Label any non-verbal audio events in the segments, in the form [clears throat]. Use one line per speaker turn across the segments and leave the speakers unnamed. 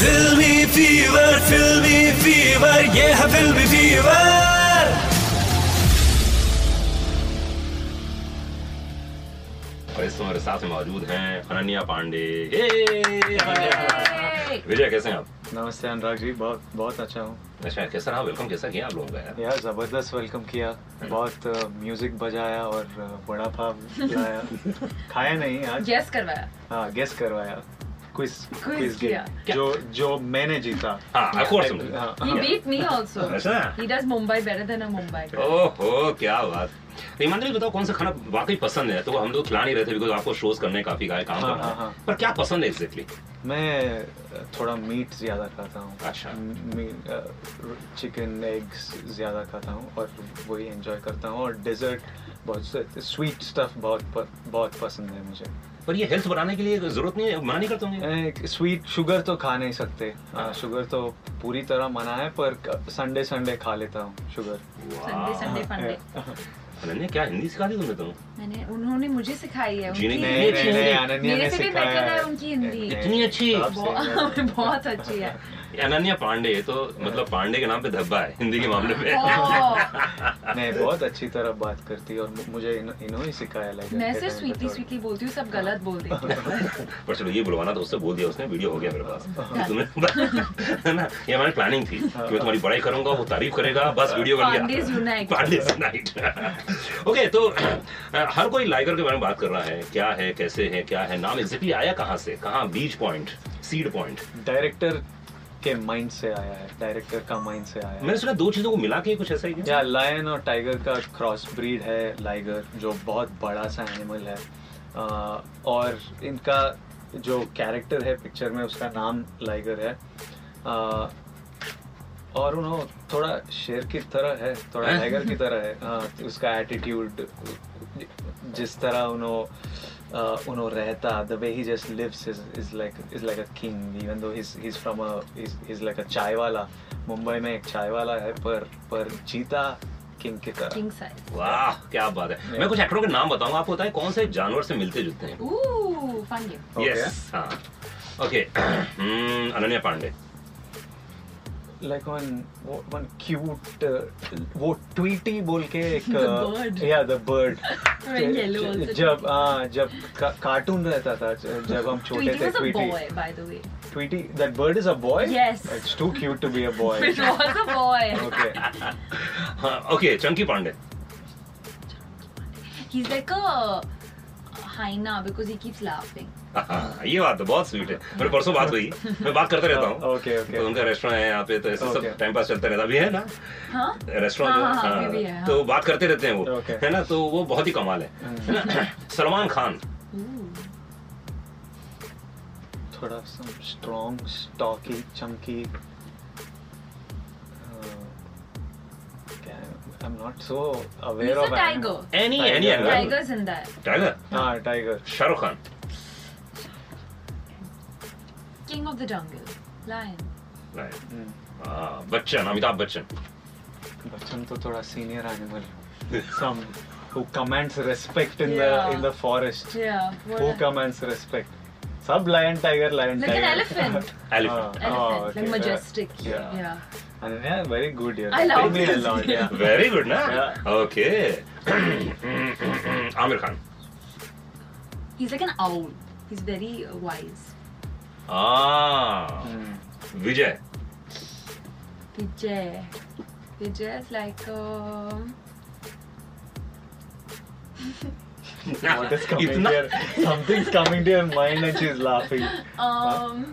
Filmy fever, filmy fever, ये है filmy fever.
और इस समय साथ में मौजूद हैं अनन्या पांडे। विजय कैसे हैं आप?
नमस्ते अनुराग जी बहुत बहुत अच्छा हूँ।
अच्छा कैसा रहा? वेलकम कैसा किया आप लोगों का यार?
यार ज़बरदस्त वेलकम किया। बहुत म्यूज़िक बजाया और अ, वड़ा पाव लाया। [laughs] खाया नहीं आज।
गेस करवाया।
हाँ गेस करवाया। क्विज क्विज
किया।
गेम जो जो मैंने जीता
हाँ of course.
हाँ,
he beat me also.
अच्छा।
he does Mumbai better than a Mumbai
ओहो क्या बात ईमानदारी बताओ कौन सा खाना वाकई पसंद है? तो हम लोग खिला नहीं रहे थे बिकॉज़ आपको शोज़ करने काफ़ी गाय काम
हाँ,
करना
हाँ,
है
हाँ।
पर क्या पसंद है एग्जैक्टली
मैं थोड़ा मीट ज़्यादा खाता हूँ।
अच्छा।
चिकन एग्स ज़्यादा खाता हूँ और वही एंजॉय करता हूँ। और डेजर्ट बहुत स्वीट स्टफ़ बहुत बहुत पसंद है मुझे।
पर ये हेल्थ बढ़ाने के लिए ज़रूरत नहीं है मना नहीं करते होंगे?
स्वीट शुगर तो खा नहीं सकते। शुगर तो पूरी तरह मना है पर संडे संडे खा लेता हूँ शुगर
संडे संडे फंडे
अनन्या क्या हिंदी सिखा दी तुमने तो
मैंने उन्होंने मुझे सिखाई है
जीने
उनकी
नहीं,
नहीं
अच्छी
नहीं नहीं
नहीं,
नहीं,
मेरे
नहीं,
से भी है।
है
उनकी हिंदी।
इतनी अच्छी। [laughs]
बहुत अच्छी है।
अनन्या पांडे तो मतलब पांडे के नाम पे धब्बा है हिंदी के मामले में। [laughs]
नहीं बहुत अच्छी तरह बात करती है और मुझे इन, इन्होंने ही सिखाया लाइक
मैं सिर्फ़ स्वीटली स्वीटली बोलती हूँ सब गलत बोल देती हूँ। [laughs]
पर चलो ये बुलवाना तो उससे बोल दिया उसने वीडियो हो गया मेरे पास। [laughs] तुम्हें है ना? ये हमारी प्लानिंग थी कि मैं तुम्हारी बड़ाई करूँगा वो तारीफ़ करेगा बस वीडियो बन गया. पांडेज यूनाइट ओके तो हर कोई लाइगर के बारे में बात कर रहा है क्या है कैसे है क्या है नाम एग्जैक्टली आया कहाँ से? कहाँ? बीच पॉइंट सीड पॉइंट
डायरेक्टर के माइंड से आया है डायरेक्टर का माइंड से आया है।
मैंने सुना दो चीज़ों को मिला के कुछ ऐसा ही
या लायन और टाइगर का क्रॉस ब्रीड है लाइगर जो बहुत बड़ा सा एनिमल है। और इनका जो कैरेक्टर है पिक्चर में उसका नाम लाइगर है। और उन्होंने थोड़ा शेर की तरह है थोड़ा टाइगर की तरह है। हाँ, उसका एटीट्यूड जिस तरह उन्होंने उन्होंने रहता the way he just lives is is like is like a king even though he's he's from a he's he's like a चाय मुंबई में एक चाय है पर पर जीता किंग की तरह।
किंग साइज़
वाह क्या बात है। मैं कुछ एक्टरों के नाम बताऊँगा आपको बताएँ कौन से जानवर से मिलते जुलते हैं?
Ooh, fun game.
यस हाँ। Okay Ananya Pandey
like one one cute वो ट्वीटी बोल के एक
The bird.
या द बर्ड. जब हाँ जब का, कार्टून रहता था जब हम छोटे
Tweety
थे
was a
Tweety
boy, by the way.
Tweety that bird is a boy
Yes.
It's too cute to be a boy
It was a boy.
Okay
हाँ okay Chunky Pandey
He's like a hyena because he keeps laughing.
हाँ, ये बात तो बहुत sweet है। मेरे परसों बात हुई। मैं बात करते रहता हूँ।
ओके
तो
ओके
उनका रेस्टोरेंट है यहाँ पे तो ऐसे सब टाइम पास चलता रहता भी है ना?
हाँ?
रेस्टोरेंट
हाँ, हाँ।
तो बात करते रहते हैं वो। है ना? तो वो बहुत ही कमाल है। है सलमान खान।
थोड़ा सा strong stocky Chunky I am not so
He's a
of
tiger.
Any
Tiger.
Any animal
Tiger's in that.
Tiger
हाँ tiger
Shahrukh Khan.
King of the jungle. Lion.
Right.
Hmm.
हाँ, बच्चन अमिताभ बच्चन
बच्चन तो थोड़ा senior animal some who commands respect in
Yeah.
the in the forest
Yeah. What
who
a-
commands respect सब lion tiger lion
Like an
tiger
elephant.
Elephant [laughs] [laughs]
हाँ,
Elephant.
oh,
like
okay,
majestic.
yeah.
Yeah.
and yeah very good yeah
I love
Take me
this.
along, yeah [laughs]
very good ना
Yeah.
Okay [clears throat] Aamir Khan
He's like an owl. He's very uh, wise.
हाँ
Hmm.
Vijay
Vijay. Vijay is like um,
what is coming
इतना
here something's coming to your mind and she's laughing
um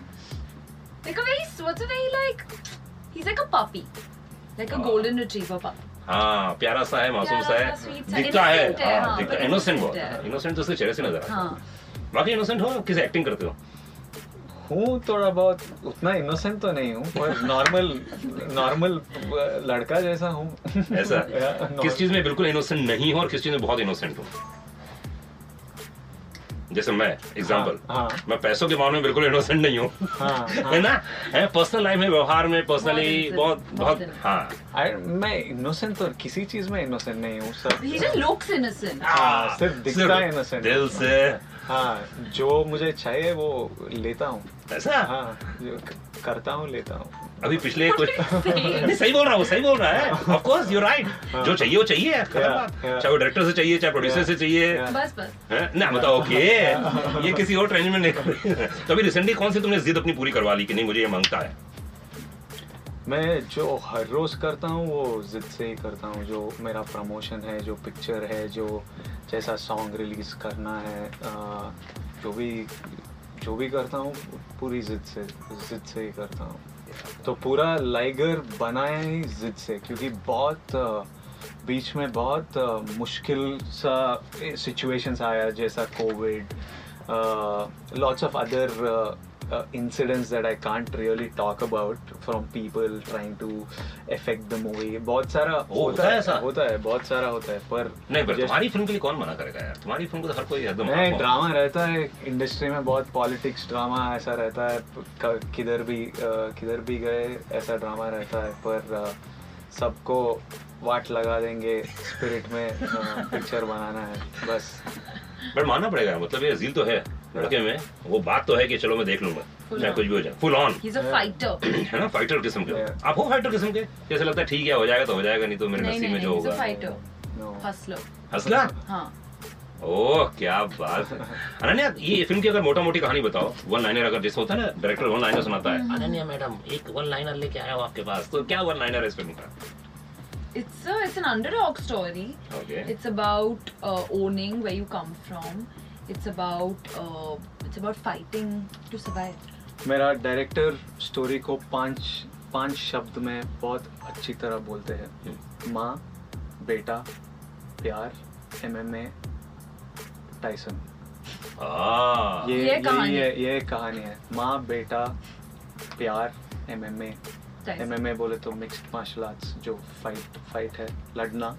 like a very what's a very like he's like a puppy. Like a
Ah.
golden retriever puppy.
हाँ प्यारा सा है मासूम सा है दिखता है
हाँ
हाँ, दिखता इनोसेंट
innocent
बहुत इनोसेंट तो उसके चेहरे से नज़र आता है
हाँ
बाकी इनोसेंट हो किसी एक्टिंग करते हो
हूँ थोड़ा बहुत उतना इनोसेंट तो नहीं हूँ पर नॉर्मल नॉर्मल लड़का जैसा हूँ।
ऐसा। [laughs] किस चीज़ में बिल्कुल इनोसेंट नहीं हो और किस चीज़ में बहुत इनोसेंट हो? जैसे मैं एग्जांपल
हाँ, हाँ.
मैं पैसों के मामले में बिल्कुल इनोसेंट नहीं हूँ।
हाँ,
है। ना? है पर्सनल लाइफ में व्यवहार में पर्सनली बहुत
बहुत
हाँ।
I- मैं इनोसेंट तो किसी चीज़ में इनोसेंट नहीं हूँ सब
He just looks innocent.
हाँ, सिर्फ़ दिखता है innocent.
दिल से।
हाँ जो मुझे चाहिए वो लेता हूँ।
ऐसा?
हाँ जो करता हूँ लेता हूँ।
अभी पिछले कुछ [laughs] नहीं सही बोल रहा हूँ सही बोल रहा है। ऑफ़ कोर्स यू राइट जो चाहिए वो चाहिए. चाहे वो डायरेक्टर से चाहिए चाहे प्रोड्यूसर से चाहिए।
बस बस।
ना बताओ ओके ये किसी और ट्रेनिंग में नहीं तो अभी रिसेंटली कौन सी तुमने जिद अपनी पूरी करवा ली कि नहीं मुझे ये माँगता है?
मैं जो हर रोज करता हूँ, वो जिद से ही करता हूँ। जो मेरा प्रमोशन है, जो पिक्चर है, जो जैसा सॉन्ग रिलीज़ करना है जो भी जो भी करता हूँ, पूरी जिद से जिद से ही करता हूँ। तो पूरा लाइगर बनाया ही जिद से, क्योंकि बहुत बीच में बहुत मुश्किल सा सिचुएशंस आया, जैसा covid lots of other incidents that I can't really talk about from people trying to affect the movie. बहुत सारा
ओ, होता है ऐसा?
होता है बहुत सारा होता है पर
नहीं पर तुम्हारी फ़िल्म के लिए कौन मना करेगा यार? तुम्हारी फ़िल्म को तो हर कोई एकदम
नहीं ड्रामा रहता है इंडस्ट्री में बहुत पॉलिटिक्स ड्रामा ऐसा रहता है किधर भी किधर भी गए ऐसा ड्रामा रहता है पर सबको वाट लगा देंगे स्पिरिट में पिक्चर बनाना है बस।
बट मानना पड़ेगा मतलब ये जील तो है। लड़के में वो बात तो है कि चलो मैं देख लूँगा चाहे कुछ भी हो जाए फुल ऑन
He's [clears throat]
है ना फाइटर किस्म के
Yeah.
आप हो फाइटर किस्म के जैसे लगता है ठीक है हो जाएगा तो हो जाएगा नहीं तो मेरे नसीब में जो
नहीं. He's a
होगा
fighter.
no.
Hustler.
हंसला
हाँ.
ओह क्या बात है अनन्या ये फ़िल्म की अगर मोटा मोटी कहानी बताओ वन लाइनर अगर जैसे होता है ना डायरेक्टर वन लाइनर सुनाता है अनन्या मैडम एक वन लाइनर लेके आया हूँ आपके पास तो क्या वन लाइनर है इस फ़िल्म का
It's a it's an underdog story.
Okay
It's about uh, owning where you come from. It's about uh, it's about fighting to survive.
मेरा डायरेक्टर स्टोरी को पाँच पाँच शब्द में बहुत अच्छी तरह बोलते हैं। माँ बेटा प्यार एमएमए टाइसन
हाँ।
ये
ये
ये
कहानी।
ये ये कहानी है। माँ बेटा प्यार एमएमए
Tyson.
एमएमए बोले तो मिक्स्ड मार्शल आर्ट्स जो फाइट फाइट है लड़ना।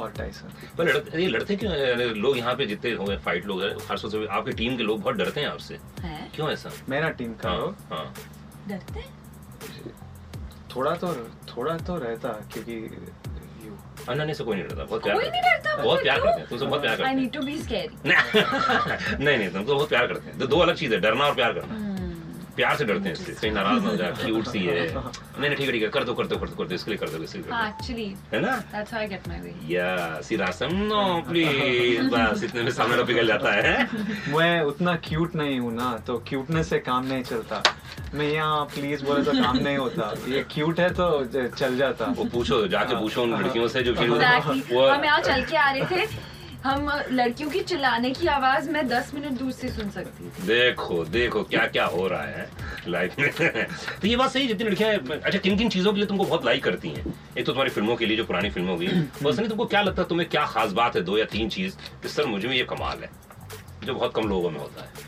और टाइसन
पर लड़ते ये लड़ते क्यों हैं? लोग यहाँ पे जितने हो गए फाइट लोग हैं खासतौर से आपकी टीम के लोग बहुत डरते हैं आपसे।
हैं?
क्यों ऐसा?
मेरा टीम का
हाँ
हाँ।
डरते
थोड़ा तो थोड़ा तो रहता क्योंकि यू
अनन्या से कोई नहीं डरता बहुत प्यार करते
नहीं
हैं।
डरता
बहुत प्यार करते हैं तुमसे बहुत प्यार करते हैं।
need to be scary. [laughs]
नहीं नहीं तुमको बहुत प्यार करते हैं। तो दो अलग चीज़ है डरना और प्यार करना।
Hmm.
प्यार से डरते हैं इसलिए। कहीं नाराज़ ना हो जाए क्यूट सी है। नहीं नहीं ठीक है ठीक है कर दो कर दो कर दो कर दो इसके लिए कर दो इसके लिए कर दो।
Actually,
है ना?
that's how I get my way.
या सिरासम नो प्लीज़ बस इतने में सामने पिघल जाता है।
मैं उतना क्यूट नहीं हूँ ना तो क्यूटनेस से काम नहीं चलता। मैं यहाँ प्लीज़ बोले तो काम नहीं होता। ये क्यूट है तो चल जाता।
वो पूछो जाके पूछो उन लड़कियों से जो फिर. वो
हम यहाँ चल के आ रहे थे। हम लड़कियों की चिल्लाने की आवाज़ मैं दस मिनट दूर से सुन सकती थी।
देखो देखो क्या क्या हो रहा है लाइफ में। [laughs] तो ये बात सही जितनी लड़कियाँ अच्छा किन किन चीज़ों के लिए तुमको बहुत लाइक करती हैं? एक तो तुम्हारी फ़िल्मों के लिए जो पुरानी फ़िल्में होगी। पर्सनली [clears throat] तुमको क्या लगता है तुम्हें क्या खास बात है दो या तीन चीज़ कि सर मुझे में ये कमाल है जो बहुत कम लोगों में होता है?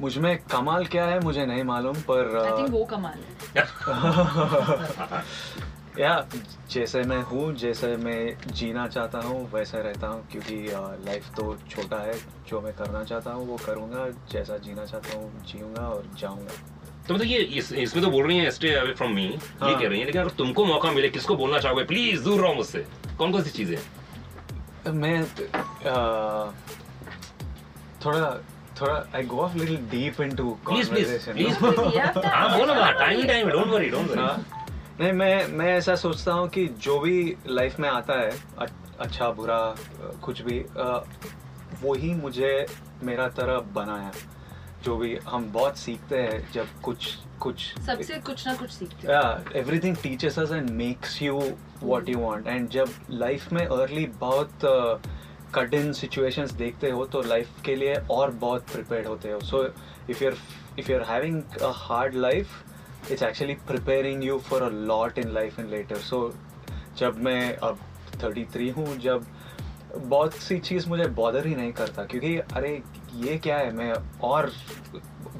मुझमें कमाल क्या है मुझे नहीं मालूम पर
आई थिंक वो कमाल है। [laughs] [laughs]
या जैसे मैं हूँ जैसे मैं जीना चाहता हूँ वैसे रहता हूँ क्योंकि लाइफ तो छोटा है। जो मैं करना चाहता हूँ वो करूँगा। जैसा जीना चाहता हूँ जीऊँगा और जाऊँगा।
तो मतलब ये इस, इसमें तो बोल रही है स्टे अवे फ्रॉम मी ये
हाँ।
कह रही है लेकिन अगर तुमको मौका मिले किसको बोलना चाहोगे? प्लीज़ दूर रहो मुझसे। कौन कौन सी चीज़ें
मैं थोड़ा थोड़ा I go off
little deep
into
please
please please
हाँ बोलो ना time time don't worry don't worry
हाँ। नहीं मैं मैं ऐसा सोचता हूँ कि जो भी लाइफ में आता है अच्छा बुरा कुछ भी अ, वही मुझे मेरा तरह बनाया जो भी हम बहुत सीखते हैं जब कुछ कुछ
सबसे कुछ ना कुछ सीखते हो।
Everything teaches us and makes you what you want and जब लाइफ में अर्ली बहुत कठिन सिचुएशंस देखते हो तो लाइफ के लिए और बहुत प्रिपेयर्ड होते हो। So if you if you are having a hard life it's actually preparing you for a lot in life in later so जब मैं अब 33 हूँ जब बहुत सी चीज़ मुझे बॉदर ही नहीं करता क्योंकि अरे ये क्या है? मैं और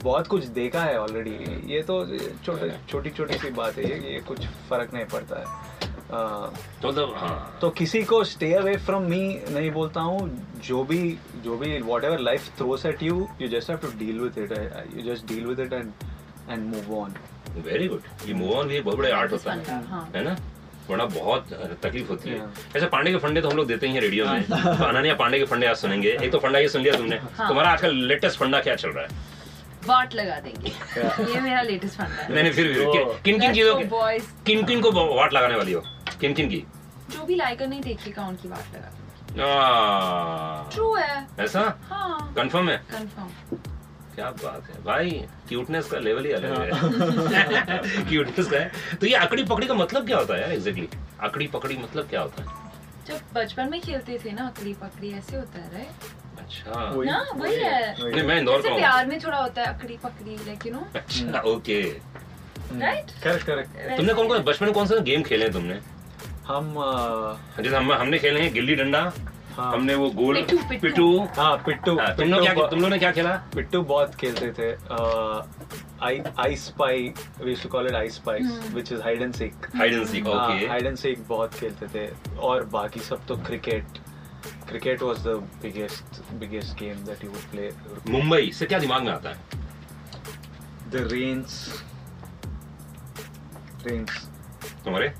बहुत कुछ देखा है ऑलरेडी ये तो छोटे छोटी छोटी सी बात है ये ये कुछ फ़र्क नहीं पड़ता है।
तो मतलब हाँ।
तो किसी को स्टे अवे फ्रॉम मी नहीं बोलता हूँ। जो भी जो भी whatever life throws at you you just have to deal with it you just deal with it and and move on
very good ये मूव ऑन भी बहुत बड़ा आर्ट होता है।
हाँ।
है ना? वरना बहुत तकलीफ़ होती है. ऐसे पांडे के फंडे तो हम लोग देते ही रेडियो में। [laughs] तो अनन्या पांडे के फंडे आज सुनेंगे। एक तो फंडा ये सुन लिया तुमने।
हाँ।
तुम्हारा आजकल लेटेस्ट फंडा क्या चल रहा है?
वाट लगा देंगे। ये मेरा लेटेस्ट फंडा है।
नहीं फिर भी
तो-
किन किन चीज़ों के. किन किन को वाट लगाने वाली हो? किन किन की?
जो भी लाइकर नहीं देखेगा उनकी वाट लगा ट्रू है।
ऐसा?
हाँ।
कंफर्म है?
कंफर्म
क्या बात है। भाई क्यूटनेस का लेवल ही अलग है। [laughs] क्यूटनेस का है। तो ये अकड़ी पकड़ी का मतलब क्या होता है यार एग्जैक्टली अकड़ी पकड़ी मतलब क्या होता है?
जब बचपन में खेलते थे ना अकड़ी पकड़ी ऐसे होता है राइट
अच्छा।
वही-
ना वही है।
नहीं मैं इंदौर का हूँ।
प्यार में थोड़ा होता है अकड़ी पकड़ी लाइक यू नो
अच्छा ओके
राइट
करेक्ट करेक्ट
तुमने कौन कौन बचपन में कौन सा गेम खेले हैं तुमने?
हम
जैसे हम हमने खेले हैं गिल्ली डंडा
हाँ।
हमने वो गोल।
पिट्ठू
हाँ पिट्टू
हाँ, तुम लोग क्या तुम लोग ने क्या खेला?
पिट्टू बहुत खेलते थे। I I spy we to call it I spy which is hide and seek
hide and seek okay
hide and seek बहुत खेलते थे। और बाकी सब तो cricket cricket was the biggest biggest game that you would play
Mumbai से क्या दिमाग में आता है?
द रेंस रेंस
तुम्हारे?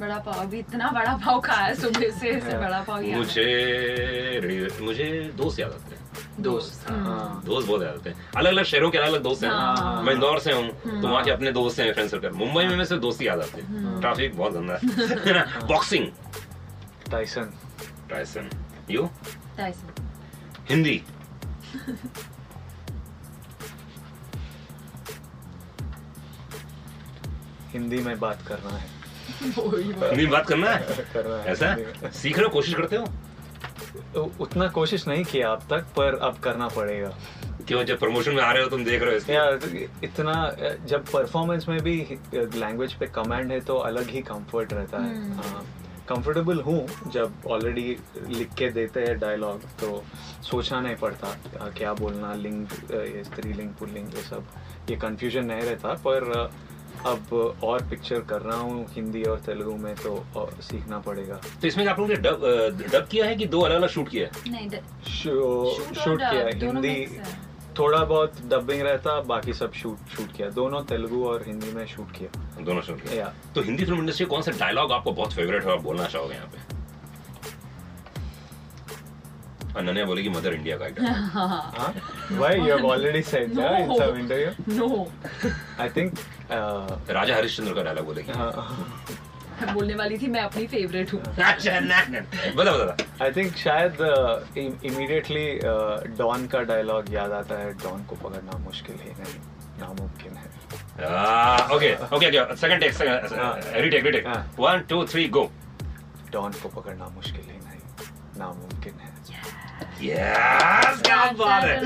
बड़ा पाव अभी इतना बड़ा पाव खाया है सुबह से ऐसे बड़ा पाव
मुझे मुझे दोस्त याद आते हैं।
दोस्त
हम्म।
हाँ।
दोस्त बहुत याद आते हैं। अलग अलग शहरों के अलग अलग दोस्त हैं।
हाँ।
मैं इंदौर से हूँ तो वहाँ के अपने दोस्त हैं फ्रेंड सर्कल मुंबई में सिर्फ़ दोस्ती याद आते हैं। ट्रैफ़िक बहुत गंदा है। Boxing
Tyson
Tyson you
Tyson
Hindi
Hindi में बात करना है।
में बात करना है
करना है
ऐसा
हिंदी
सीख रहे हो कोशिश करते हो
उतना कोशिश नहीं किया अब तक पर अब करना पड़ेगा
क्यों जब प्रमोशन में आ रहे हो तुम देख रहे हो इसलिए
यार इतना जब परफॉर्मेंस में भी लैंग्वेज पे कमांड है तो अलग ही कंफर्ट रहता है कंफर्टेबल हूँ जब ऑलरेडी लिख के देते हैं डायलॉग तो सोचना नहीं पड़ता क्या बोलना लिंग स्त्रीलिंग पुल्लिंग ये सब ये कंफ्यूजन नहीं रहता पर अब और पिक्चर कर रहा हूँ हिंदी और तेलुगु में तो सीखना पड़ेगा।
तो इसमें आप लोगों ने डब डब किया है कि दो अलग अलग शूट किया है?
नहीं
शूट शूट किया
है
हिंदी थोड़ा बहुत डबिंग रहता बाकी सब शूट शूट किया। दोनों तेलुगु और हिंदी में शूट किया।
दोनों शूट किया।
या
तो हिंदी फ़िल्म इंडस्ट्री कौन सा डायलॉग आपको बहुत फेवरेट है आप बोलना चाहोगे यहाँ पे? अनन्या बोलेगी मदर इंडिया का
item? Why? You have already said that in
No.
some
no
I think. Uh,
Raja Harishchandra का डायलॉग बोलेगी
uh,
मैं [laughs] बोलने वाली थी मैं अपनी फेवरेट हूँ
अच्छा बता बता
I think शायद uh, immediately uh, डॉन का डायलॉग याद आता है डॉन को पकड़ना मुश्किल ही नहीं नामुमकिन है
okay okay okay second take retake retake
हाँ.
One two three go
Don को पकड़ना मुश्किल ही नहीं नामुमकिन है
यस क्या बात है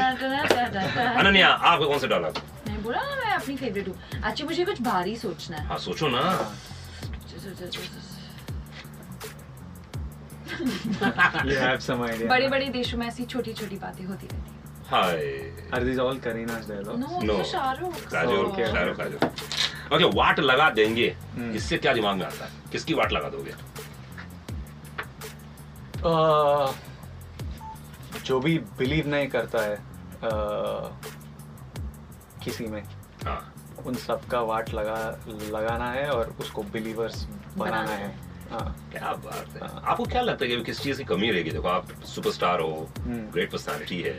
अनन्या आपको कौन सा डायलॉग
मैं बोला ना मैं अपनी फेवरेट हूँ अच्छा मुझे कुछ भारी सोचना है
हाँ सोचो ना
You have some idea.
बड़े बड़े देशों में ऐसी छोटी छोटी बातें होती रहती
हाय।
Are these all Karina's dialogues?
No
No.
तो शाहरुख
काजोल
Okay.
ओके वाट लगा देंगे इससे क्या दिमाग में आता है? किसकी वाट लगा दोगे?
Uh, जो भी बिलीव नहीं करता है uh, किसी में
हाँ।
उन सबका वाट लगा लगाना है और उसको बिलीवर्स बनाना है। हाँ।
क्या बात है।
हाँ।
आपको क्या लगता है कि किस चीज़ की कमी रहेगी? देखो आप सुपरस्टार हो
हम्म।
ग्रेट पर्सनालिटी है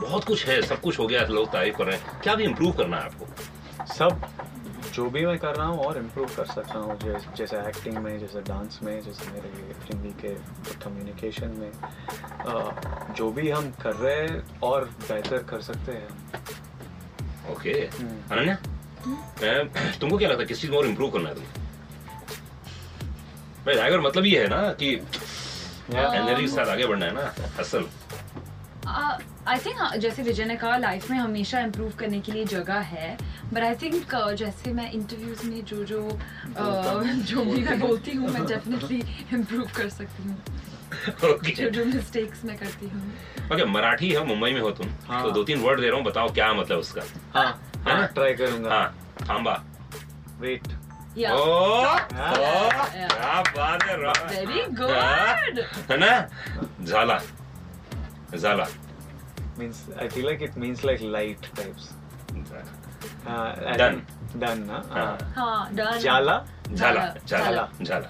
बहुत कुछ है सब कुछ हो गया लोग तारीफ़ कर रहे हैं। क्या भी इम्प्रूव करना है आपको?
सब जो भी मैं कर रहा हूँ और इम्प्रूव कर सकता हूँ जैसे जैसे एक्टिंग में जैसे डांस में जैसे मेरे हिंदी के कम्युनिकेशन में। अ, जो भी हम कर रहे हैं और बेहतर कर सकते हैं।
ओके
हम्म।
अनन्या तुमको क्या लगता है किस चीज़ में और इम्प्रूव करना है तुम्हें? भाई टाइगर मतलब ये है ना कि एनर्जी के साथ आगे बढ़ना है ना असल
आई थिंक जैसे विजय ने कहा लाइफ में हमेशा इम्प्रूव करने के लिए जगह है। बट आई थिंक जैसे मैं इंटरव्यूज़ में जो जो uh, जो भी मैं बोलती हूँ। मैं डेफिनेटली इम्प्रूव कर सकती हूँ।
ओके
जो जो मिस्टेक्स मैं करती हूँ।
ओके मराठी है मुंबई में हो तुम।
हाँ।
तो दो तीन वर्ड दे रहा हूँ बताओ क्या मतलब उसका।
हाँ हाँ? ट्राई करूँगा।
हाँ थांबा।
वेट
ओ,
Yeah, yeah.
क्या बात है
Very
हाँ,
good.
है ना? झाला। झाला।
Means I feel like it means like light types. Uh,
Done.
Done. ना
हाँ.
डन
जाला
झाला झाला
झाला.
झाला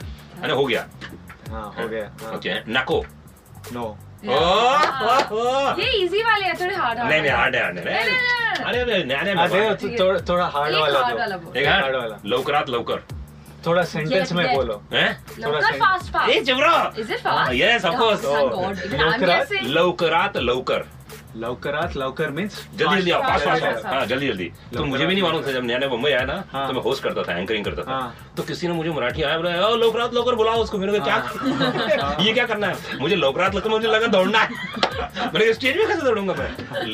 गया
हाँ हो गया हाँ.
ओके नको
नो.
ये इजी वाले हैं थोड़े हार्ड
नहीं नहीं हार्ड है हार्ड अरे अरे
अरे थोड़ा थोड़ा हार्ड
एक
वाला दो
एक हार्ड
वाला
लवकरात लवकर
थोड़ा सेंटेंस में बोलो।
हैं
थोड़ा.
Fast fast
A?
Yes of course.
लवकरात
लवकर
लवकरात लवकर मीन्स
जल्दी जल्दी आओ फास्ट फास्ट हाँ जल्दी जल्दी। तो मुझे भी नहीं मालूम था जब नया नया मुंबई आया ना
हाँ।
तो मैं होस्ट करता था एंकरिंग करता था।
हाँ।
तो किसी ने मुझे मराठी आया बोला "ओ, लवकरात लवकर बुलाओ उसको। मैंने कहा क्या? [laughs] ये क्या करना है? मुझे लवकरात लवकर मुझे लगा दौड़ना है। [laughs] मैंने स्टेज में कैसे दौड़ूँगा मैं?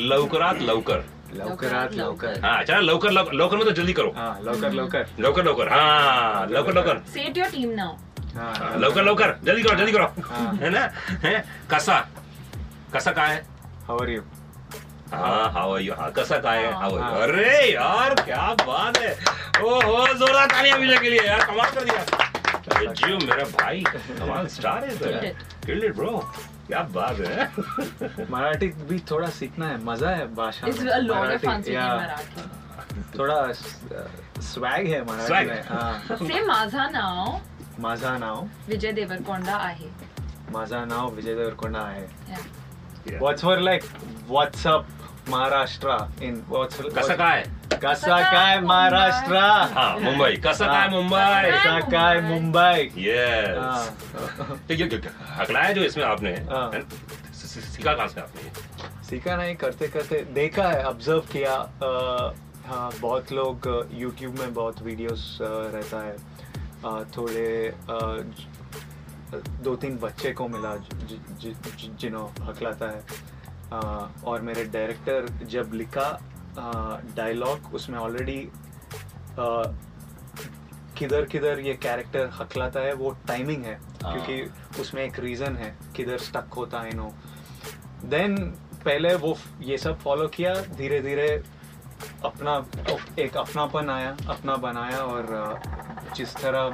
लवकरात लवकर।
लवकरात लवकर।
हाँ चलो लवकर लवकर लवकर में तो जल्दी करो।
हाँ लवकर लवकर।
लवकर लवकर हाँ लवकर लवकर।
Say it your team now.
हाँ,
हाँ
लवकर लवकर जल्दी करो जल्दी करो।
हाँ।
है ना? है? कसा? कसा का है?
हाउ आर यू
हाँ हाउ आर यू हाँ कसा का है। हाउ
हाँ।
अरे यार क्या बात है? ओहो जोरदार तालियाँ विजय के लिए यार कमाल कर दिया। जियो मेरा भाई कमाल स्टार है तो। किल्ड इट ब्रो क्या बात है।
मराठी भी थोड़ा सीखना है मज़ा है भाषा. थोड़ा स्वैग है मराठी हाँ। [laughs]
Say माझा now.
माझा नाव?
विजय देवरकोंडा आहे.
माझा नाव विजय देवरकोंडा आहे।
Yeah.
What's for like? What's up Maharashtra? In what's for
कसा काय
कसा काय महाराष्ट्र
हाँ मुंबई कसा काय मुंबई
कसा काय मुंबई
यस. तो ये क्या- हकलाया जो इसमें आपने
हाँ.
सी- सी- सीखा कहाँ से आपने?
सीखा नहीं करते करते देखा है ऑब्ज़र्व किया अ, हाँ बहुत लोग यूट्यूब में बहुत वीडियोस रहता है। अ, थोड़े अ, ज- दो तीन बच्चे को मिला जिन्हों हकलाता है अ, और मेरे डायरेक्टर जब लिखा डायलॉग उसमें ऑलरेडी किधर किधर ये कैरेक्टर हकलाता है वो टाइमिंग है
हाँ।
क्योंकि उसमें एक रीजन है किधर स्टक होता है नो देन पहले वो ये सब फॉलो किया धीरे धीरे अपना एक अपनापन आया अपना बनाया और जिस तरह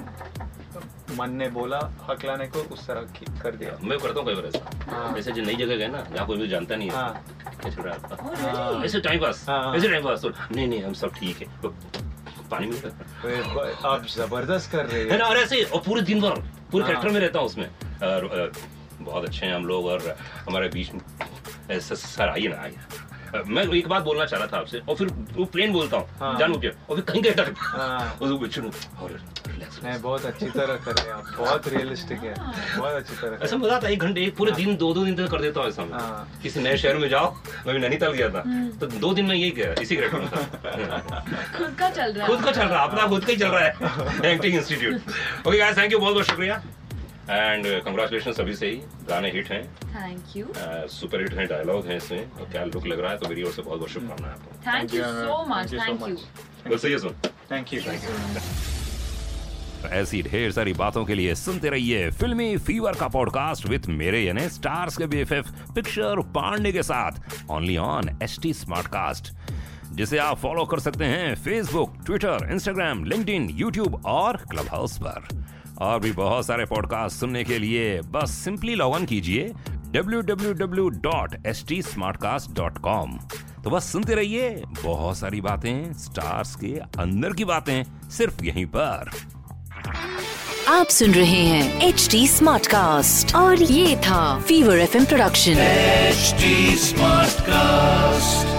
मन ने बोला हकलाने को उस तरह कर दिया।
मैं करता हूँ कई बार ऐसा।
हाँ।
जैसे जो नई जगह गए ना जहाँ कोई जानता नहीं है।
हाँ।
क्या चल रहा है आपका?
हाँ।
ऐसे टाइम पास
हाँ।
ऐसे टाइम पास नहीं नहीं हम सब ठीक है। पानी मिल रहा है।
वे- आप ज़बरदस्त कर रहे
है। ना और ऐसे और पूरे दिन भर पूरे। कैरेक्टर में रहता हूँ उसमें। और बहुत अच्छे हैं हम लोग और हमारे बीच में ऐसा सर आइए ना आइए। मैं एक बात बोलना चाह रहा था आपसे और फिर वो प्लेन बोलता हूँ
हाँ।
जान के और फिर कहीं कहता
हाँ। [laughs] नहीं बहुत अच्छी तरह कर रहे हैं आप बहुत रियलिस्टिक है बहुत अच्छी तरह
ऐसा मज़ा आता है एक घंटे एक पूरे दिन दो दो दिन तक कर देता हूँ ऐसा मैं।
हाँ।
किसी नए शहर में जाओ मैं भी नैनीताल गया था तो दो दिन में यही गया इसी में [laughs]
खुद का चल रहा है।
खुद को चल रहा है अपना खुद का ही चल रहा है acting institute okay guys thank you बहुत बहुत शुक्रिया। एंड कंग्रेचुलेशन सभी से ही। गाने हिट हैं।
थैंक यू
सुपर हिट हैं डायलॉग हैं इसमें। और क्या लुक लग रहा है तो मेरी ओर से बहुत बहुत शुभकामनाएँ आपको।
Thank you so much thank you
बस ये सुन
थैंक यू थैंक यू
ऐसी ढेर सारी बातों के लिए सुनते रहिए फिल्मी फीवर का पॉडकास्ट विद मेरे यानी स्टार्स के बीएफएफ पिक्चर पांडे के साथ only on H T Smartcast जिसे आप फॉलो कर सकते हैं Facebook Twitter Instagram LinkedIn YouTube और क्लब हाउस पर। और भी बहुत सारे पॉडकास्ट सुनने के लिए बस सिंपली लॉग इन कीजिए www.stsmartcast.com तो बस सुनते रहिए बहुत सारी बातें स्टार्स के अंदर की बातें सिर्फ़ यहीं पर।
आप सुन रहे हैं एच डी स्मार्ट कास्ट और ये था Fever F production
H smart Smartcast.